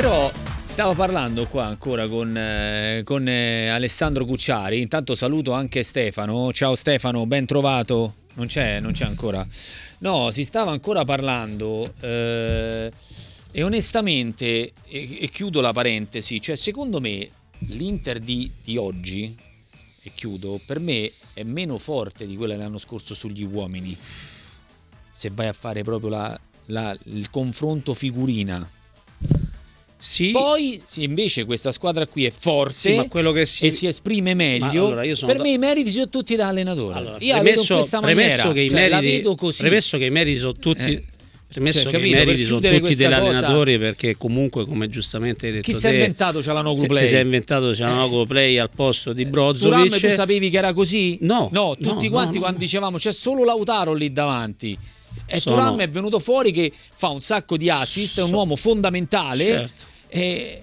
Però stavo parlando qua ancora con, eh, con eh, Alessandro Cucciari. Intanto saluto anche Stefano. Ciao Stefano, ben trovato. Non c'è, non c'è ancora. No, si stava ancora parlando. Eh, e onestamente, e, e, chiudo la parentesi, cioè secondo me l'Inter di, di oggi, e chiudo, per me è meno forte di quella dell'anno scorso sugli uomini. Se vai a fare proprio la, la, il confronto figurina. Sì. Poi invece questa squadra qui è forte sì, si... e si esprime meglio. Allora, per da... me i meriti sono tutti da allenatore. Allora, io premesso, premesso che, i cioè, meriti, premesso che i meriti sono tutti... Eh Premesso cioè, che capito, i meriti sono tutti dell'allenatore cosa... perché comunque come giustamente hai detto Chi si è inventato Cialanoglu Play? Chi si è inventato Cialanoglu eh. Play al posto di Brozovic? tu sapevi che era così? No. No, tutti no, quanti no, quando dicevamo c'è solo Lautaro lì davanti. E Sono... Turam è venuto fuori che fa un sacco di assist, è un uomo fondamentale. Certo. E...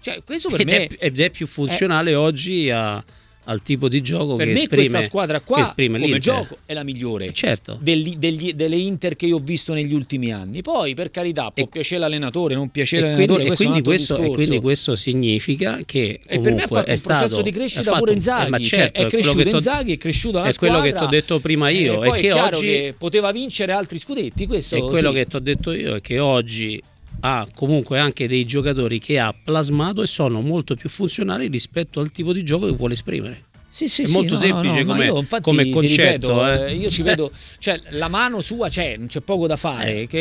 Cioè, questo per ed me è, ed è più funzionale è... oggi a al tipo di gioco per che me esprime questa squadra qua come l'Inter. gioco è la migliore eh, certo. degli, degli, delle Inter che io ho visto negli ultimi anni poi per carità può e, piacere l'allenatore non piacere e l'allenatore quindi, questo e, quindi questo, e quindi questo significa che e per me ha fatto un stato, processo di crescita pure Inzaghi eh, cioè, certo, è cresciuto Inzaghi è cresciuto la è quello che ti ho detto prima io e è che chiaro oggi che poteva vincere altri scudetti questo è quello sì. che ti ho detto io è che oggi ha comunque anche dei giocatori che ha plasmato e sono molto più funzionali rispetto al tipo di gioco che vuole esprimere. Sì, sì, è sì, molto no, semplice no, come, io, infatti, come concetto. Ripeto, eh. Io ci vedo, cioè la mano sua c'è, non c'è poco da fare. Eh. Che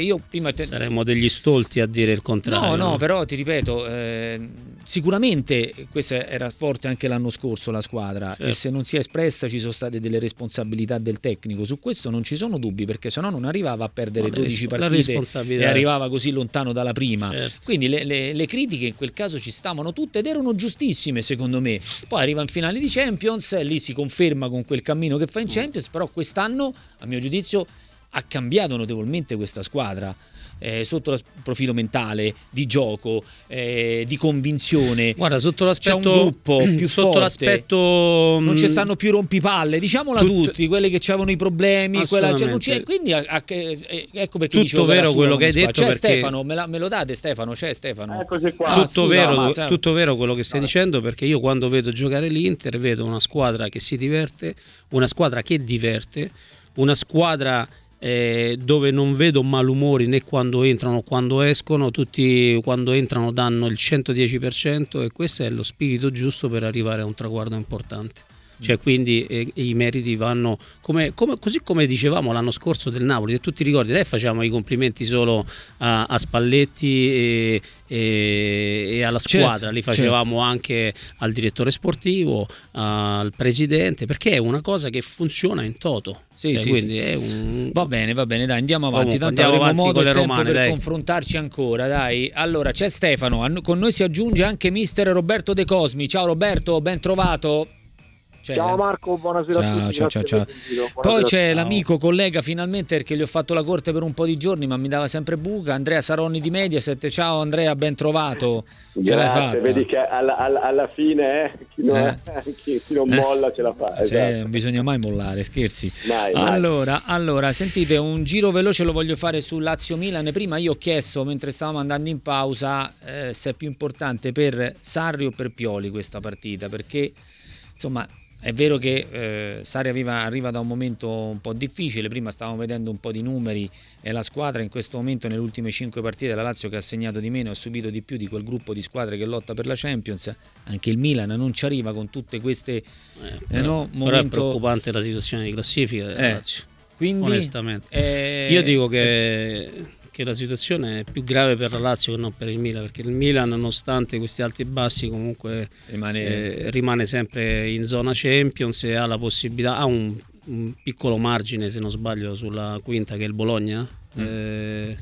io prima te... Saremmo degli stolti a dire il contrario. No, no, però ti ripeto, eh, sicuramente questa era forte anche l'anno scorso la squadra certo. e se non si è espressa ci sono state delle responsabilità del tecnico. Su questo non ci sono dubbi perché sennò non arrivava a perdere no, 12 partite e arrivava così lontano dalla prima. Certo. Quindi le, le, le critiche in quel caso ci stavano tutte ed erano giustissime secondo me. Poi arriva in finale di Champions lì si conferma con quel cammino che fa in Champions, però quest'anno, a mio giudizio, ha cambiato notevolmente questa squadra eh, sotto il profilo mentale, di gioco, eh, di convinzione. Guarda, sotto l'aspetto C'è un gruppo più sotto forte. l'aspetto non ci stanno più rompipalle, diciamola tut... tutti, quelli che avevano i problemi, quella, cioè, c'è, quindi a, a, eh, ecco perché tutto vero quello che hai detto c'è perché... Stefano, me, la, me, lo date Stefano, c'è Stefano. Eccoci qua. Ah, tutto, scusa, vero, ma, tutto vero quello che stai no. dicendo perché io quando vedo giocare l'Inter vedo una squadra che si diverte, una squadra che diverte, una squadra eh, dove non vedo malumori né quando entrano né quando escono, tutti quando entrano danno il 110% e questo è lo spirito giusto per arrivare a un traguardo importante. Cioè, quindi eh, i meriti vanno come, come, così come dicevamo l'anno scorso del Napoli. Se tu ti ricordi, noi facciamo i complimenti solo a, a Spalletti e, e, e, alla certo, squadra, certo, li facevamo certo. anche al direttore sportivo, al presidente, perché è una cosa che funziona in toto. Sì, cioè, sì, quindi sì. Un... Va bene, va bene, dai, andiamo avanti. Comunque, Tanto andiamo avremo modo e tempo romane, per dai. confrontarci ancora, dai. Allora, c'è Stefano, con noi si aggiunge anche mister Roberto De Cosmi. Ciao Roberto, ben trovato. Cioè, ciao Marco, buonasera ciao, a tutti. Ciao, ciao, ciao. Poi c'è ciao. l'amico collega finalmente perché gli ho fatto la corte per un po' di giorni, ma mi dava sempre buca. Andrea Saronni di Mediaset. Ciao Andrea, ben trovato. Ce Grazie, l'hai fatta. Vedi che alla, alla, alla fine eh, chi, non, eh. chi, chi, non, molla ce la fa. Esatto. Sì, non bisogna mai mollare, scherzi. Mai, allora, mai. allora, sentite, un giro veloce lo voglio fare su Lazio Milan. Prima io ho chiesto, mentre stavamo andando in pausa, eh, se è più importante per Sarri o per Pioli questa partita, perché insomma è vero che eh, Sari arriva, arriva, da un momento un po' difficile, prima stavamo vedendo un po' di numeri e la squadra in questo momento nelle ultime 5 partite la Lazio che ha segnato di meno ha subito di più di quel gruppo di squadre che lotta per la Champions, anche il Milan non ci arriva con tutte queste... Eh, però, eh, no, momento... però è preoccupante la situazione di classifica della eh, Lazio, quindi, onestamente. Eh, Io dico che che la situazione è più grave per la Lazio che non per il Milan, perché il Milan nonostante questi alti e bassi comunque rimane, eh, rimane sempre in zona Champions e ha la possibilità, ha un, un, piccolo margine se non sbaglio sulla quinta che è il Bologna, mm. eh,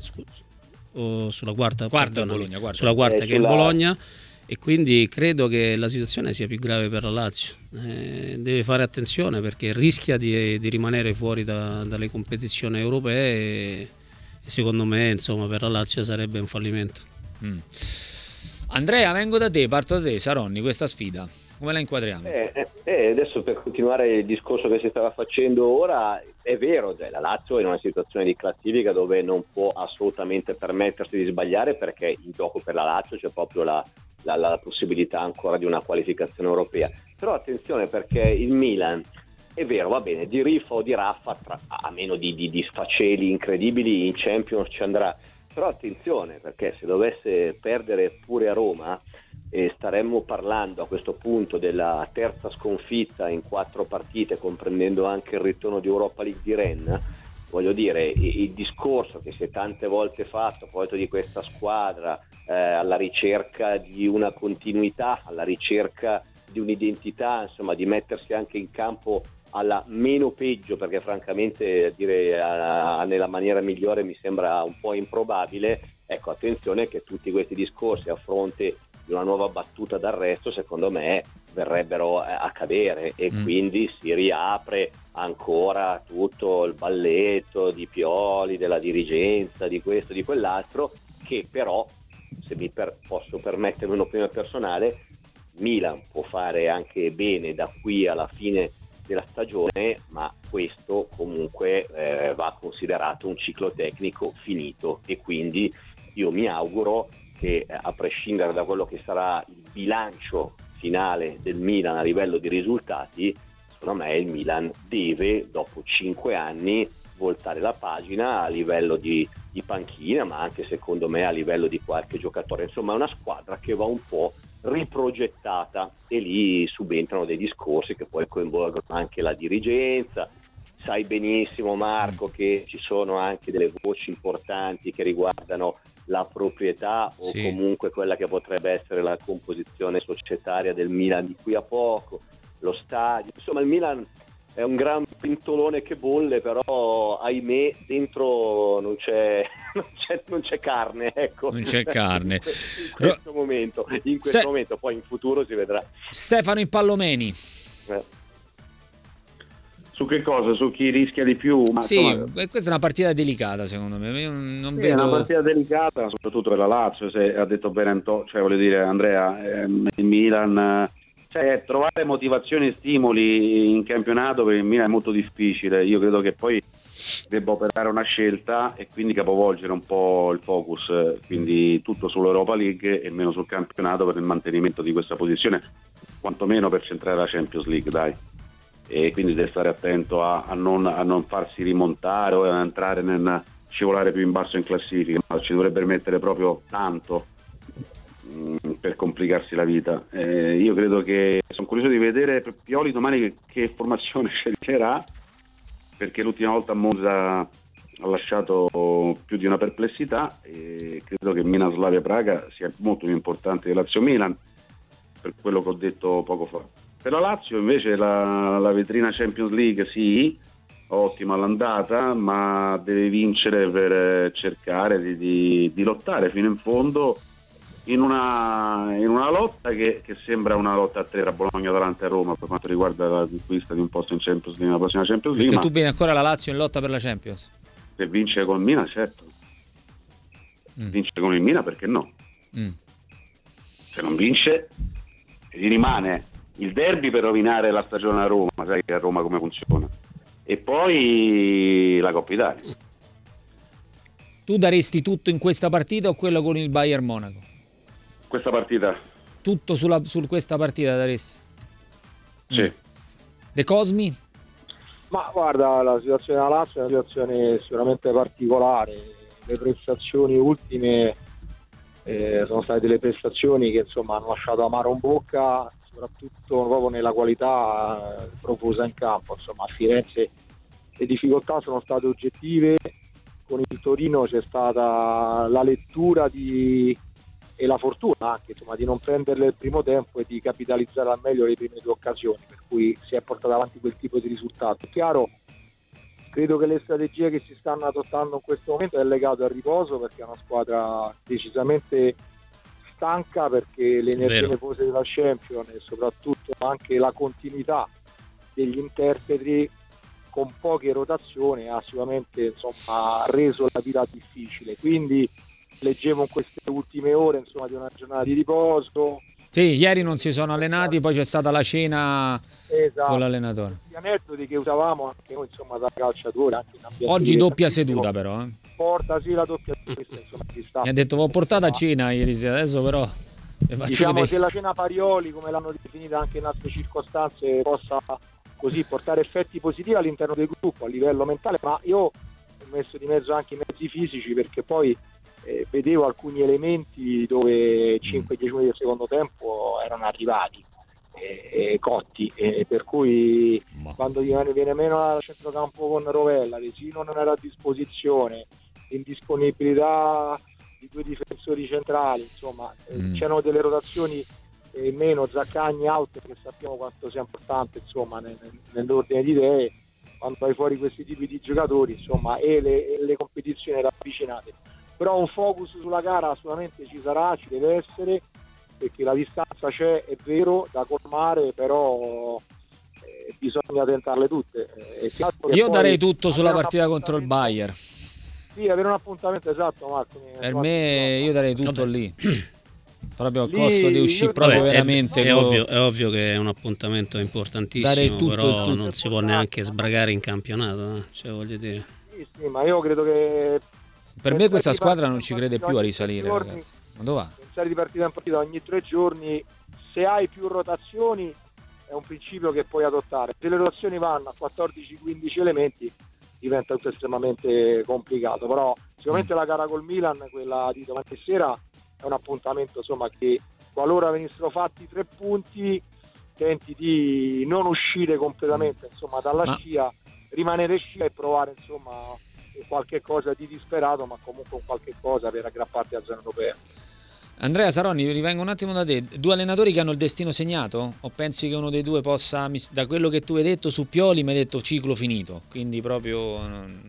o sulla quarta, quarta, perdona, Bologna, quarta. sulla quarta eh, che è il Bologna e quindi credo che la situazione sia più grave per la Lazio. Eh, deve fare attenzione perché rischia di, di rimanere fuori da, dalle competizioni europee. E, secondo me insomma, per la Lazio sarebbe un fallimento. Mm. Andrea, vengo da te, parto da te, Saronni, questa sfida. Come la inquadriamo? Eh, eh, eh, adesso per continuare il discorso che si stava facendo ora, è vero, cioè, la Lazio è in una situazione di classifica dove non può assolutamente permettersi di sbagliare perché in gioco per la Lazio c'è proprio la, la, la possibilità ancora di una qualificazione europea. Però attenzione perché il Milan è vero, va bene, di riffa o di raffa, tra, a meno di, di, di sfaceli incredibili, in Champions ci andrà. Però attenzione, perché se dovesse perdere pure a Roma, eh, staremmo parlando a questo punto della terza sconfitta in quattro partite, comprendendo anche il ritorno di Europa League di Rennes. Voglio dire, il, il discorso che si è tante volte fatto a proposito di questa squadra, eh, alla ricerca di una continuità, alla ricerca di un'identità, insomma, di mettersi anche in campo alla meno peggio, perché francamente dire a, a, nella maniera migliore mi sembra un po' improbabile. Ecco, attenzione che tutti questi discorsi a fronte di una nuova battuta d'arresto, secondo me, verrebbero eh, a cadere e mm. quindi si riapre ancora tutto il balletto di Pioli, della dirigenza, di questo, di quell'altro, che però, se mi per, posso permettermi un'opinione personale, Milan può fare anche bene da qui alla fine della stagione, ma questo comunque eh, va considerato un ciclo tecnico finito e quindi io mi auguro che eh, a prescindere da quello che sarà il bilancio finale del Milan a livello di risultati, secondo me il Milan deve dopo cinque anni voltare la pagina a livello di, di panchina, ma anche secondo me a livello di qualche giocatore. Insomma, è una squadra che va un po' riprogettata e lì subentrano dei discorsi che poi coinvolgono anche la dirigenza. Sai benissimo Marco che ci sono anche delle voci importanti che riguardano la proprietà o sì. comunque quella che potrebbe essere la composizione societaria del Milan di qui a poco, lo stadio. Insomma il Milan è un gran pintolone che bolle, però ahimè dentro non c'è, non c'è, non c'è carne. Ecco. Non c'è carne. in questo, Ro- momento, in questo Ste- momento, poi in futuro si vedrà. Stefano Impallomeni. Eh. Su che cosa? Su chi rischia di più? Ma sì, insomma... questa è una partita delicata secondo me. Io non sì, vedo... È una partita delicata, soprattutto per la Lazio, se ha detto bene Anto- cioè voglio dire Andrea, ehm, il Milan cioè, trovare motivazioni e stimoli in campionato per il Milan è molto difficile. Io credo che poi debba operare una scelta e quindi capovolgere un po' il focus, quindi tutto sull'Europa League e meno sul campionato per il mantenimento di questa posizione, quantomeno per centrare la Champions League, dai. E quindi deve stare attento a, a, non, a non, farsi rimontare o a entrare nel scivolare più in basso in classifica, ma ci dovrebbe mettere proprio tanto per complicarsi la vita. Eh, io credo che sono curioso di vedere Pioli domani che, che formazione sceglierà, perché l'ultima volta a Monza ha lasciato più di una perplessità e credo che Milan Slavia Praga sia molto più importante di Lazio Milan, per quello che ho detto poco fa. Per la Lazio invece la, la vetrina Champions League sì, ottima l'andata, ma deve vincere per cercare di, di, di lottare fino in fondo in una, in una lotta che, che, sembra una lotta a tre tra Bologna, Atalanta e Roma per quanto riguarda la conquista di un posto in Champions League, nella prossima Champions League. Perché tu vedi ancora la Lazio in lotta per la Champions? Se vince con il Mina, certo. Mm. Vince con il Mina, perché no? Mm. Se non vince, gli rimane il derby per rovinare la stagione a Roma, sai che a Roma come funziona. E poi la Coppa Italia. Tu daresti tutto in questa partita o quello con il Bayern Monaco? Questa partita. Tutto sulla, su questa partita daresti? Sì. Mm. De Cosmi? Ma guarda, la situazione della Lazio è una situazione sicuramente particolare. Le prestazioni ultime eh, sono state delle prestazioni che insomma hanno lasciato amaro in bocca, soprattutto proprio nella qualità eh, profusa in campo. Insomma, a Firenze le difficoltà sono state oggettive. Con il Torino c'è stata la lettura di e la fortuna anche insomma, di non prenderle il primo tempo e di capitalizzare al meglio le prime due occasioni, per cui si è portato avanti quel tipo di risultato. È chiaro, credo che le strategie che si stanno adottando in questo momento è legato al riposo perché è una squadra decisamente stanca perché le energie nefose della Champion e soprattutto anche la continuità degli interpreti con poche rotazioni ha sicuramente insomma, reso la vita difficile. Quindi leggevo in queste ultime ore insomma, di una giornata di riposo, Sì, ieri non si sono allenati, poi c'è stata la cena esatto. con l'allenatore. Gli aneddoti che usavamo anche noi, insomma, da calciatori. Oggi doppia seduta però. Eh. Porta sì la doppia seduta, insomma, Mi ha detto, ho portato a cena ieri sera, adesso però... Diciamo vedere. che la cena Parioli, come l'hanno definita anche in altre circostanze, possa così portare effetti positivi all'interno del gruppo a livello mentale, ma io ho messo di mezzo anche i mezzi fisici perché poi eh, vedevo alcuni elementi dove 5-10 mm. minuti del secondo tempo erano arrivati eh, cotti eh, per cui Ma. quando viene, meno al centrocampo con Rovella Resino non era a disposizione l'indisponibilità di due difensori centrali insomma eh, mm. c'erano delle rotazioni eh, meno Zaccagni out che sappiamo quanto sia importante insomma nel, nell'ordine di idee quando vai fuori questi tipi di giocatori insomma e le, e le competizioni ravvicinate però un focus sulla gara assolutamente ci sarà, ci deve essere, perché la distanza c'è, è vero, da colmare, però eh, bisogna tentarle tutte. Eh, Io darei tutto sulla partita contro il Bayern. Sì, avere un appuntamento esatto, Marco. Per me io darei tutto Vabbè. lì. Proprio a costo di uscire proprio Vabbè, veramente. È, è, ovvio, è, ovvio, che è un appuntamento importantissimo, tutto, però tutto. non si può neanche sbragare in campionato. Eh? Cioè, voglio dire. Sì, sì, ma io credo che per me questa squadra non ci crede più a risalire. Giorni, Ma dove va? Pensare di partita in partita ogni tre giorni, se hai più rotazioni è un principio che puoi adottare. Se le rotazioni vanno a 14-15 elementi diventa tutto estremamente complicato, però sicuramente mm. la gara col Milan, quella di domani sera, è un appuntamento insomma, che qualora venissero fatti tre punti tenti di non uscire completamente insomma, dalla Ma... scia, rimanere scia e provare insomma, qualche cosa di disperato, ma comunque qualche cosa per aggrapparti alla zona europea. Andrea Saroni, rivengo un attimo da te. Due allenatori che hanno il destino segnato? O pensi che uno dei due possa, da quello che tu hai detto su Pioli, mi hai detto ciclo finito, quindi proprio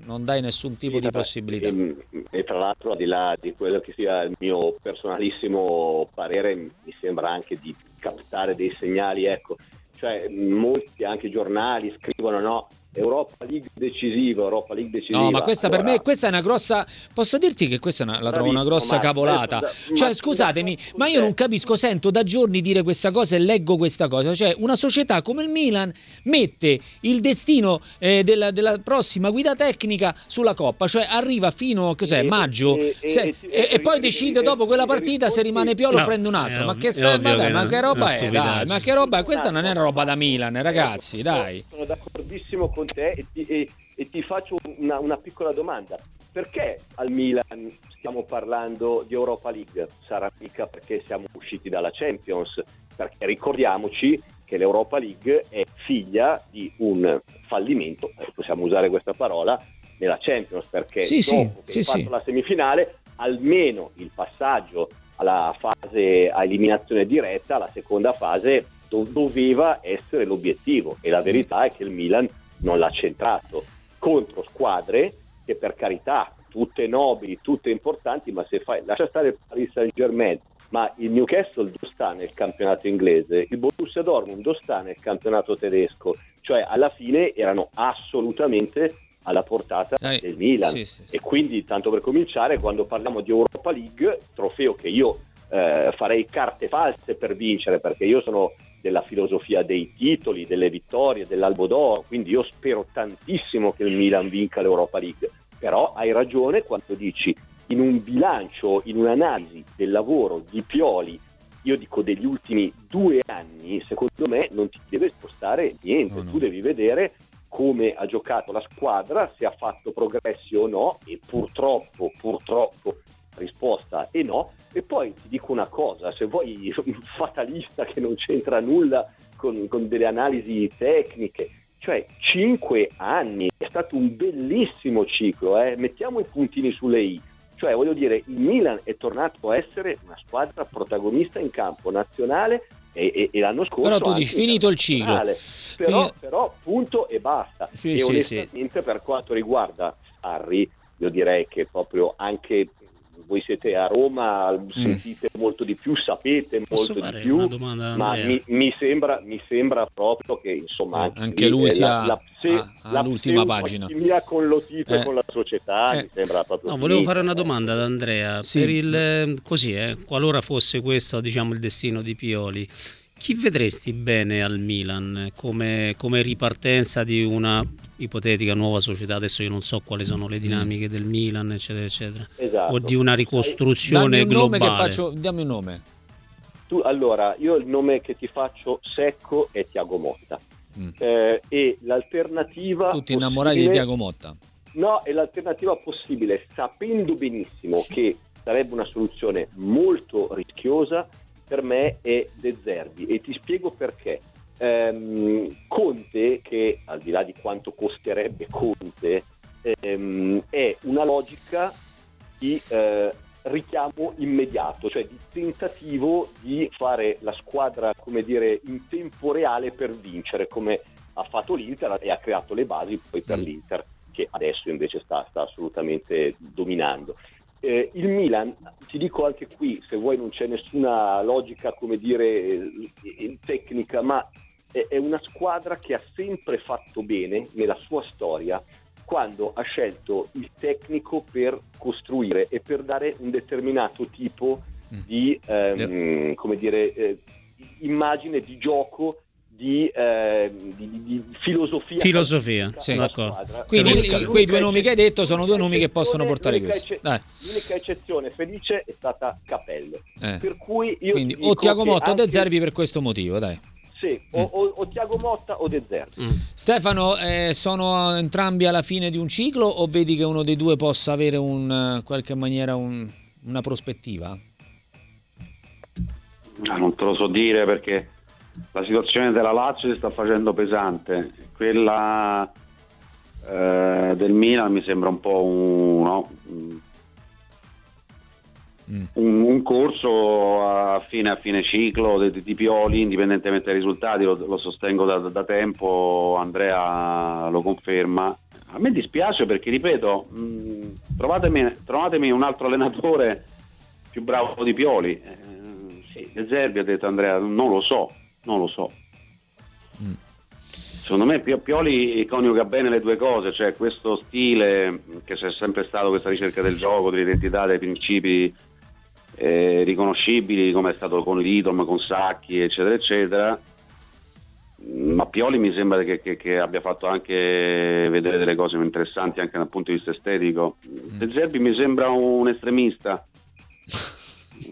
non dai nessun tipo sì, di possibilità? E, e, tra l'altro, al di là di quello che sia il mio personalissimo parere, mi sembra anche di captare dei segnali, ecco, cioè molti anche giornali scrivono no, Europa League decisiva, Europa League decisiva. No, ma questa allora... per me questa è una grossa. Posso dirti che questa una, la trovo una grossa cavolata. Ma, cioè, ma, scusatemi, ma io non capisco, sento da giorni dire questa cosa e leggo questa cosa. Cioè, una società come il Milan mette il destino eh, della, della, prossima guida tecnica sulla coppa, cioè arriva fino cos'è, e, maggio e, se, e, e, poi decide dopo quella partita se rimane Piolo no, prende un altro. ma che, sta, ma, dai, ma che roba è? Dai, ma che roba è? Questa non è roba da Milan, ragazzi, dai. Sono d'accordissimo con te e ti, e, e ti faccio una, una, piccola domanda. Perché al Milan stiamo parlando di Europa League? Sarà mica perché siamo usciti dalla Champions, perché ricordiamoci che l'Europa League è figlia di un fallimento, eh, possiamo usare questa parola, nella Champions, perché sì, dopo sì, che sì, fatto la semifinale, almeno il passaggio alla fase a eliminazione diretta, la seconda fase doveva essere l'obiettivo e la verità è che il Milan non l'ha centrato contro squadre che per carità tutte nobili, tutte importanti, ma se fai lascia stare il Paris Saint Germain, ma il Newcastle dove sta nel campionato inglese, il Borussia Dortmund dove sta nel campionato tedesco, cioè alla fine erano assolutamente alla portata Dai, del Milan. sì, sì, sì. e quindi tanto per cominciare quando parliamo di Europa League, trofeo che io eh, farei carte false per vincere perché io sono della filosofia dei titoli, delle vittorie, dell'Albo d'Oro, quindi io spero tantissimo che il Milan vinca l'Europa League, però hai ragione quando dici in un bilancio, in un'analisi del lavoro di Pioli, io dico degli ultimi due anni, secondo me non ti deve spostare niente, no, no. tu devi vedere come ha giocato la squadra, se ha fatto progressi o no e purtroppo, purtroppo risposta è no. E poi ti dico una cosa, se vuoi un fatalista che non c'entra nulla con, con delle analisi tecniche, cioè 5 anni, è stato un bellissimo ciclo, eh? mettiamo i puntini sulle i. Cioè, voglio dire, il Milan è tornato a essere una squadra protagonista in campo nazionale e, e, e l'anno scorso. Però tu dici finito il ciclo. Però, Fini... però, punto e basta. Sì, e sì, onestamente, sì. per quanto riguarda Sarri, io direi che proprio anche voi siete a Roma, mm. sentite molto di più, sapete Posso molto di più, domanda, ma mi, mi, sembra, mi, sembra, proprio che insomma anche, anche lui sia la, la, la, l'ultima pagina con l'Otito e eh. con la società eh. mi sembra proprio no, volevo fare una domanda ad Andrea sì. per il, così eh, qualora fosse questo diciamo il destino di Pioli chi vedresti bene al Milan come, come, ripartenza di una ipotetica nuova società? Adesso io non so quali sono le dinamiche del Milan, eccetera, eccetera. Esatto. O di una ricostruzione dammi globale. Faccio, dammi un nome. Tu, allora, io il nome che ti faccio secco è Tiago Motta. Mm. Eh, e l'alternativa. Tutti innamorati di Tiago Motta. No, è l'alternativa possibile, sapendo benissimo che sarebbe una soluzione molto rischiosa per me è De Zerbi e ti spiego perché. Ehm, Conte, che al di là di quanto costerebbe Conte, ehm, è una logica di eh, richiamo immediato, cioè di tentativo di fare la squadra, come dire, in tempo reale per vincere, come ha fatto l'Inter e ha creato le basi poi per mm. l'Inter, che adesso invece sta, sta assolutamente dominando. Eh, il Milan, ti dico anche qui, se vuoi non c'è nessuna logica, come dire, eh, tecnica, ma è, una squadra che ha sempre fatto bene nella sua storia quando ha scelto il tecnico per costruire e per dare un determinato tipo mm. di ehm, come dire, eh, immagine di gioco di, eh, di, di, filosofia. Filosofia, sì, d'accordo. Quindi l'unica, quei due nomi che hai detto sono due nomi che possono portare questo. Ecce- l'unica eccezione felice è stata Capello. Eh. Per cui io Quindi o Tiago Motta o De Zerbi per questo motivo, dai. Sì, mm. o, o, o, Tiago Motta o De Zerbi. Mm. Stefano, eh, sono entrambi alla fine di un ciclo o vedi che uno dei due possa avere in qualche maniera un, una prospettiva? No, non te lo so dire perché la situazione della Lazio si sta facendo pesante, quella eh, del Milan mi sembra un po' un, no? Mm. un, un corso a fine, a fine ciclo di, di, Pioli, indipendentemente dai risultati, lo, lo sostengo da, da, tempo, Andrea lo conferma. A me dispiace perché, ripeto, mh, trovatemi, trovatemi, un altro allenatore più bravo di Pioli. Eh, sì, De Zerbi ha detto Andrea, non lo so, non lo so. Mm. Secondo me Pioli coniuga bene le due cose, cioè questo stile che c'è sempre stato, questa ricerca del gioco, dell'identità, dei principi eh, riconoscibili come è stato con Ritom, con Sacchi, eccetera, eccetera. Ma Pioli mi sembra che, che, che, abbia fatto anche vedere delle cose interessanti anche dal punto di vista estetico. Mm. De Zerbi mi sembra un estremista,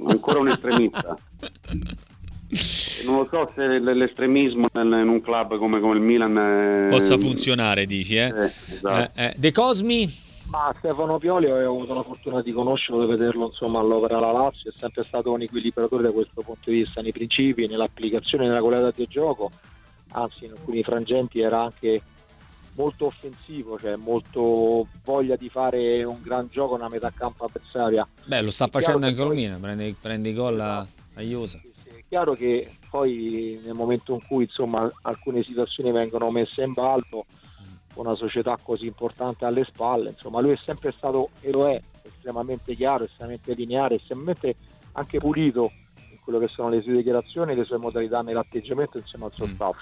ancora un estremista. non lo so se l'estremismo in un club come, come il Milan è... possa funzionare, dici, eh? eh, esatto. eh, eh. De Cosmi? Ma Stefano Pioli ho avuto la fortuna di conoscerlo, di vederlo insomma, all'opera alla Lazio, è sempre stato un equilibratore da questo punto di vista, nei principi, nell'applicazione, nella qualità del gioco, anzi in alcuni frangenti era anche molto offensivo, cioè molto voglia di fare un gran gioco nella metà campo avversaria. Beh, lo sta facendo anche poi... Romina, prende, prende i gol a, a Iosa chiaro che poi nel momento in cui insomma, alcune situazioni vengono messe in ballo una società così importante alle spalle, insomma lui è sempre stato e lo è estremamente chiaro, estremamente lineare, estremamente anche pulito in quello che sono le sue dichiarazioni, le sue modalità nell'atteggiamento insieme al suo mm. staff.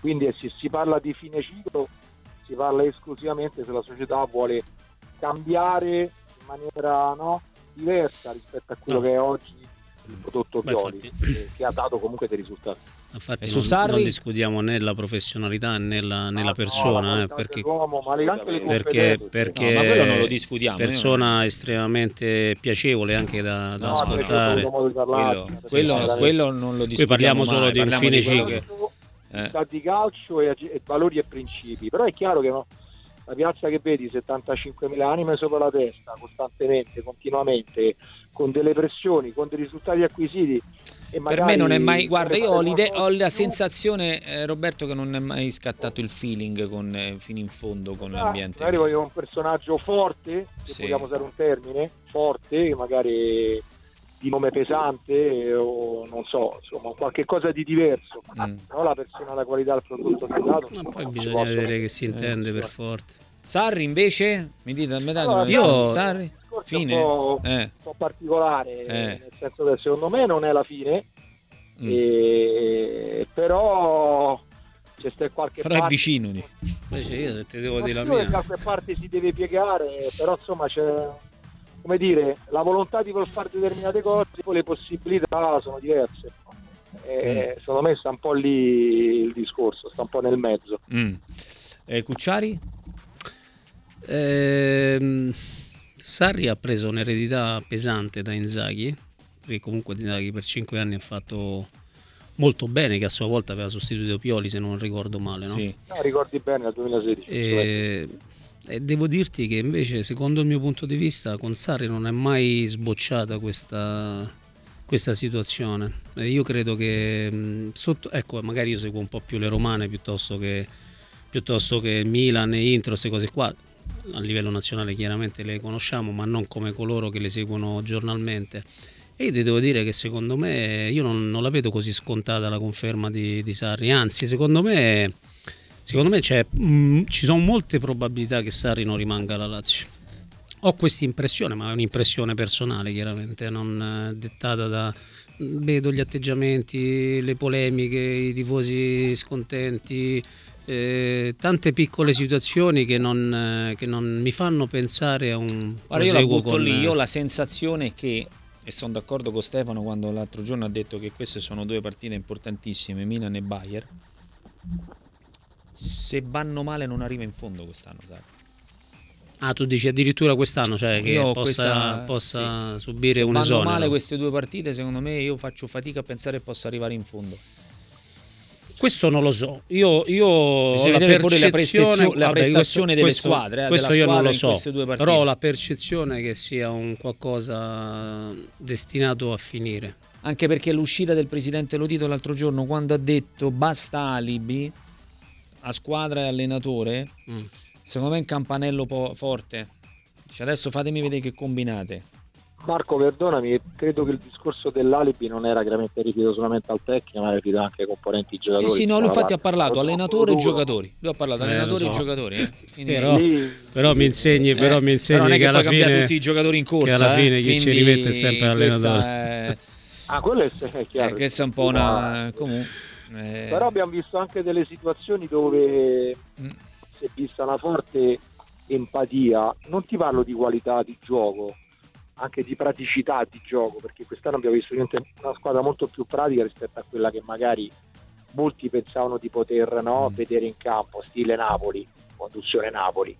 Quindi eh, se si parla di fine ciclo si parla esclusivamente se la società vuole cambiare in maniera no, diversa rispetto a quello no. che è oggi il prodotto Beh, Pioli infatti... che ha dato comunque dei risultati. Infatti non, non, discutiamo né la professionalità né la, né la persona, no, eh, perché, perché, perché no, ma quello non lo discutiamo. Persona estremamente piacevole anche da, da no, ascoltare. Quello, quello, quello, non lo discutiamo. Qui parliamo mai, solo di un fine ciclo. Eh. di calcio e, e, valori e principi, però è chiaro che no, la piazza che vedi 75.000 anime sopra la testa costantemente, continuamente con delle pressioni, con dei risultati acquisiti. Per me non è mai, guarda, io ho, ho la sensazione, eh, Roberto, che non è mai scattato il feeling con, eh, fino in fondo con ah, l'ambiente. Magari voglio un personaggio forte, se sì. vogliamo usare un termine, forte, magari di nome pesante o non so, insomma, qualche cosa di diverso. Mm. Però la persona, la qualità del prodotto che dato. Ma poi bisogna vedere che si intende eh, per forte. Sarri invece? Mi dite, a metà allora, io, Sarri? fine? Un po', eh. un po' particolare, Eh. nel senso che secondo me non è la fine, Mm. e- però c'è sta qualche Però è parte... vicino. di- Invece io se ti devo dire la mia. qualche parte si deve piegare, però insomma c'è come dire, la volontà di voler fare determinate cose, poi le possibilità sono diverse. E Secondo me sta un po' lì il discorso, sta un po' nel mezzo. Mm. Eh, Cucciari? Ehm, Sarri ha preso un'eredità pesante da Inzaghi, perché comunque Inzaghi per 5 anni ha fatto molto bene, che a sua volta aveva sostituito Pioli se non ricordo male. No? Sì. No, ricordi bene nel 2016. E, e devo dirti che invece, secondo il mio punto di vista, con Sarri non è mai sbocciata questa, questa situazione. E io credo che mh, sotto, ecco, magari io seguo un po' più le romane piuttosto che, piuttosto che Milan e Intro, queste cose qua. A livello nazionale chiaramente le conosciamo, ma non come coloro che le seguono giornalmente. E io ti devo dire che secondo me io non, non la vedo così scontata la conferma di, di Sarri, anzi secondo me, secondo me mh, ci sono molte probabilità che Sarri non rimanga alla Lazio. Ho questa impressione, ma è un'impressione personale chiaramente, non eh, dettata da... Vedo gli atteggiamenti, le polemiche, i tifosi scontenti, eh, tante piccole situazioni che non, eh, che non mi fanno pensare a un Guarda, io la butto con- lì, io ho la sensazione che, e sono d'accordo con Stefano quando l'altro giorno ha detto che queste sono due partite importantissime, Milan e Bayern, se vanno male non arriva in fondo quest'anno, sai. Ah, tu dici addirittura quest'anno, cioè che Io possa, questa- possa subire Se un vanno esonero. male queste due partite, secondo me io faccio fatica a pensare che possa arrivare in fondo. Questo non lo so. Io, io ho la vedere pure la percezione, la prestazione delle questo- squadre, eh, questo della io non lo so. Però ho la percezione che sia un qualcosa destinato a finire. Anche perché l'uscita del presidente Lotito l'altro giorno, quando ha detto basta alibi a squadra e allenatore, Mm. secondo me è un campanello po- forte. Dice, adesso fatemi vedere che combinate. Marco, perdonami, credo che il discorso dell'alibi non era chiaramente riferito solamente al tecnico, ma era riferito anche ai componenti Sì, giocatori. sì, no, lui infatti ha parlato allenatore e giocatori. Lui ha parlato Eh, allenatore lo e so. giocatori. eh. Quindi- Però, Lì- però mi insegni, però Eh, mi insegni non è che, che alla poi cambia fine tutti i giocatori in corsa. che alla eh. fine chi ci Quindi rimette è sempre l'allenatore. è- Ah, quello è, è chiaro. eh, questa è un po' una. Comunque. eh, Però abbiamo visto anche delle situazioni dove Mm. si è vista una forte empatia. Non ti parlo di qualità di gioco, anche di praticità di gioco, perché quest'anno abbiamo visto una squadra molto più pratica rispetto a quella che magari molti pensavano di poter no, Mm. vedere in campo, stile Napoli, conduzione Napoli.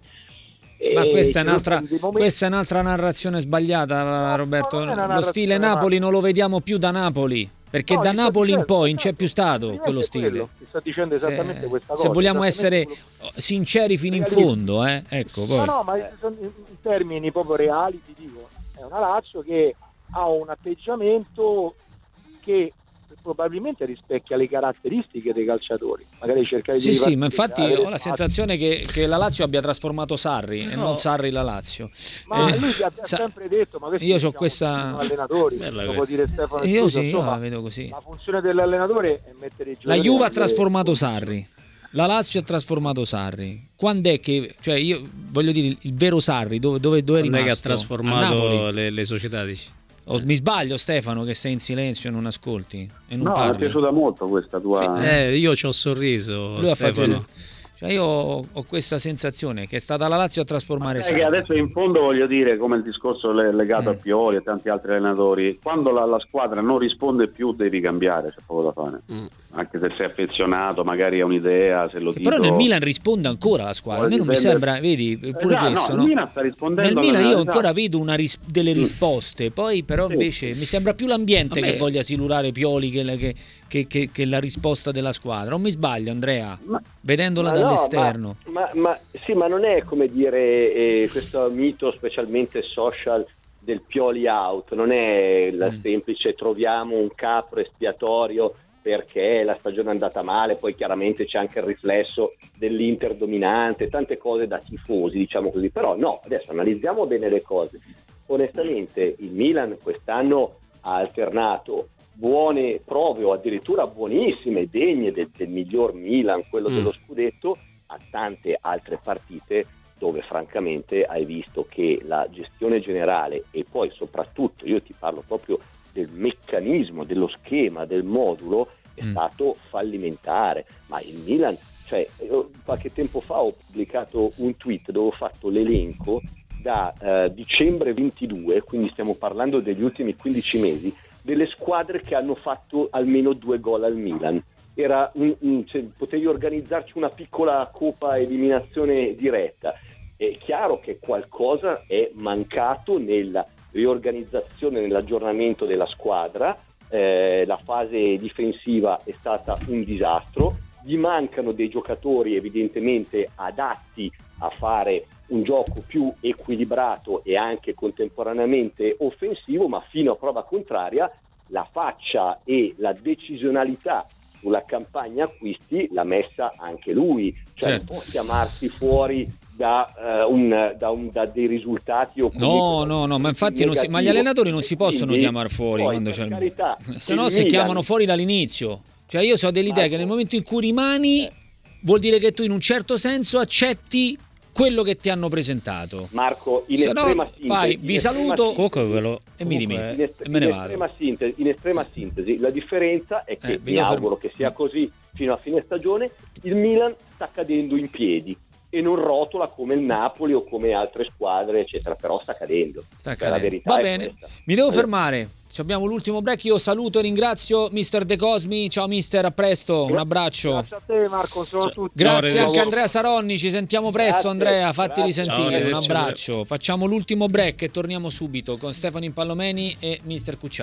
Ma questa è, momenti- questa è un'altra narrazione sbagliata, Roberto. Lo stile Napoli non lo vediamo più da Napoli. Perché No, da Napoli in poi non c'è più stato quello stile. quello, sto dicendo esattamente se, questa se cosa. vogliamo esattamente essere quello- sinceri fino in fondo, eh, ecco, poi. No, no, ma in termini proprio reali ti dico, è una Lazio che ha un atteggiamento che probabilmente rispecchia le caratteristiche dei calciatori. Magari cercare di Sì, sì, ma infatti ho la sensazione che, che la Lazio abbia trasformato Sarri e No. non Sarri la Lazio. Ma Eh, lui ha sa- sempre detto, ma io siamo questa- allenatori, può dire Stefano Io Esposito, sì, io la vedo così. La funzione dell'allenatore è mettere i La Juve ha trasformato Sarri. La Lazio ha trasformato Sarri. Quando è che, cioè io voglio dire, il vero Sarri dove, dove, dove è non è rimasto? che ha trasformato le, le società, dici. O mi sbaglio Stefano che sei in silenzio e non ascolti e non No, mi è parli? piaciuta molto questa tua... Eh, io ci ho sorriso, Lui ha fatto Stefano. Cioè io ho, questa sensazione che è stata la Lazio a trasformare Sarri. che adesso in fondo voglio dire, come il discorso le- legato Mm. a Pioli e tanti altri allenatori, quando la, la squadra non risponde più devi cambiare, c'è poco da fare. Mm. Anche se sei affezionato, magari a un'idea, se lo dico... però nel Milan risponde ancora la squadra. A me non mi sembra, vedi, pure Esatto, questo, no, no? il Milan sta rispondendo Nel Milan io ancora vedo una ris- delle Mm. risposte, poi però Sì. invece mi sembra più l'ambiente Vabbè. che voglia silurare Pioli che, la- che- che- che- che la risposta della squadra. Non mi sbaglio Andrea, Ma- vedendola Ma no, dall'esterno. Ma, ma- ma- sì, ma non è come dire eh, questo mito specialmente social del Pioli out, non è la Mm. semplice troviamo un capro espiatorio perché la stagione è andata male, poi chiaramente c'è anche il riflesso dell'Inter dominante, tante cose da tifosi, diciamo così, però no, adesso analizziamo bene le cose. Onestamente il Milan quest'anno ha alternato buone prove o addirittura buonissime, degne del, del miglior Milan, quello Mm. dello scudetto, a tante altre partite dove francamente hai visto che la gestione generale e poi soprattutto io ti parlo proprio del meccanismo, dello schema, del modulo è mm. stato fallimentare, ma il Milan, cioè qualche tempo fa ho pubblicato un tweet dove ho fatto l'elenco da eh, dicembre 22, quindi stiamo parlando degli ultimi 15 mesi, delle squadre che hanno fatto almeno due gol al Milan. Un, un, cioè, potevi organizzarci una piccola coppa eliminazione diretta. È chiaro che qualcosa è mancato nella riorganizzazione, nell'aggiornamento della squadra. Eh, la fase difensiva è stata un disastro. Gli mancano dei giocatori evidentemente adatti a fare un gioco più equilibrato e anche contemporaneamente offensivo, ma fino a prova contraria la faccia e la decisionalità sulla campagna acquisti l'ha messa anche lui, cioè certo. non può chiamarsi fuori da, uh, un, da, un, da, dei risultati o no no no ma infatti si, ma gli allenatori non si possono chiamare fuori quando c'è carità, se no si Milan... chiamano fuori dall'inizio cioè io so dell'idea Marco. che nel momento in cui rimani eh. vuol dire che tu in un certo senso accetti quello che ti hanno presentato. Marco, in Se estrema sintesi, vai, vi saluto quello, e mi dimentico. In, est- in, estrema sintesi, in estrema sintesi, la differenza è che eh, mi auguro fermo. che sia così fino a fine stagione, il Milan sta cadendo in piedi e non rotola come il Napoli o come altre squadre, eccetera, però sta cadendo. Sta cadendo. La verità Va bene, questa. mi devo fermare. abbiamo l'ultimo break, io saluto e ringrazio mister De Cosmi. Ciao mister, a presto, un abbraccio. Grazie a te Marco, sono tutti. Grazie Ciao, anche a Andrea Saronni, ci sentiamo presto grazie, Andrea, fatti grazie. risentire, Ciao, un abbraccio. Facciamo l'ultimo break e torniamo subito con Stefano Impallomeni e mister Cucciari.